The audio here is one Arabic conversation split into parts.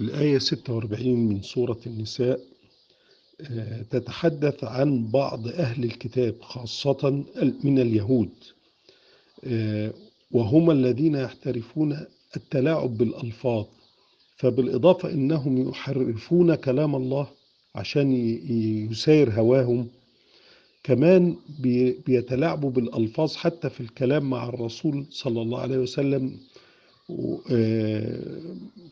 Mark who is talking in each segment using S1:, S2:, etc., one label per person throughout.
S1: الآية 46 من سورة النساء آه، تتحدث عن بعض أهل الكتاب خاصة من اليهود آه، وهم الذين يحترفون التلاعب بالألفاظ فبالإضافة إنهم يحرفون كلام الله عشان يسير هواهم كمان بيتلاعبوا بالألفاظ حتى في الكلام مع الرسول صلى الله عليه وسلم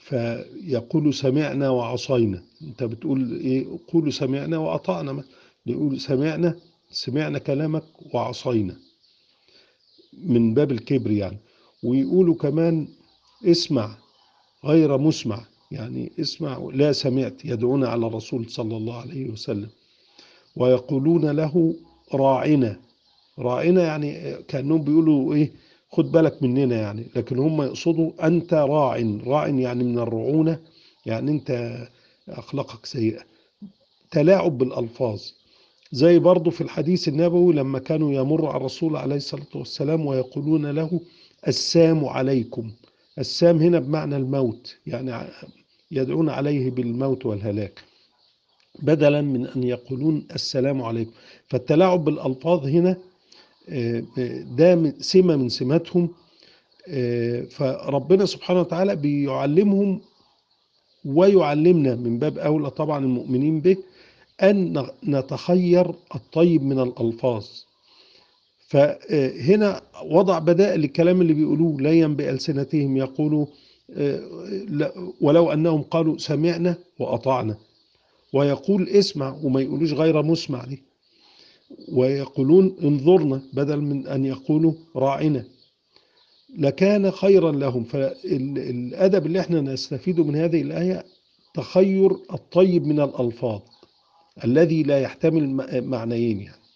S1: فيقول سمعنا وعصينا. انت بتقول إيه؟ قولوا سمعنا وأطعنا. يقول سمعنا سمعنا كلامك وعصينا. من باب الكبر يعني. ويقولوا كمان اسمع غير مسمع. يعني اسمع لا سمعت يدعون على الرسول صلى الله عليه وسلم. ويقولون له راعنا. راعنا يعني كأنهم بيقولوا إيه؟ خد بالك مننا يعني لكن هم يقصدوا أنت راع. راع يعني من الرعونة يعني أنت أخلاقك سيئة. تلاعب بالألفاظ. زي برضو في الحديث النبوي لما كانوا يمر على الرسول عليه الصلاة والسلام ويقولون له السام عليكم. السام هنا بمعنى الموت يعني يدعون عليه بالموت والهلاك. بدلا من أن يقولون السلام عليكم. فالتلاعب بالألفاظ هنا ده سمة من سماتهم. فربنا سبحانه وتعالى بيعلمهم ويعلمنا من باب أولى طبعا المؤمنين به أن نتخير الطيب من الألفاظ. فهنا وضع بدائل الكلام اللي بيقولوه. ليا بألسنتهم يقولوا ولو أنهم قالوا سمعنا وأطعنا. ويقول اسمع وما يقولوش غير مسمع دي. ويقولون انظرنا بدل من أن يقولوا راعنا. لكان خيرا لهم. فالأدب اللي إحنا نستفيده من هذه الآية تخير الطيب من الألفاظ الذي لا يحتمل معنيين يعني.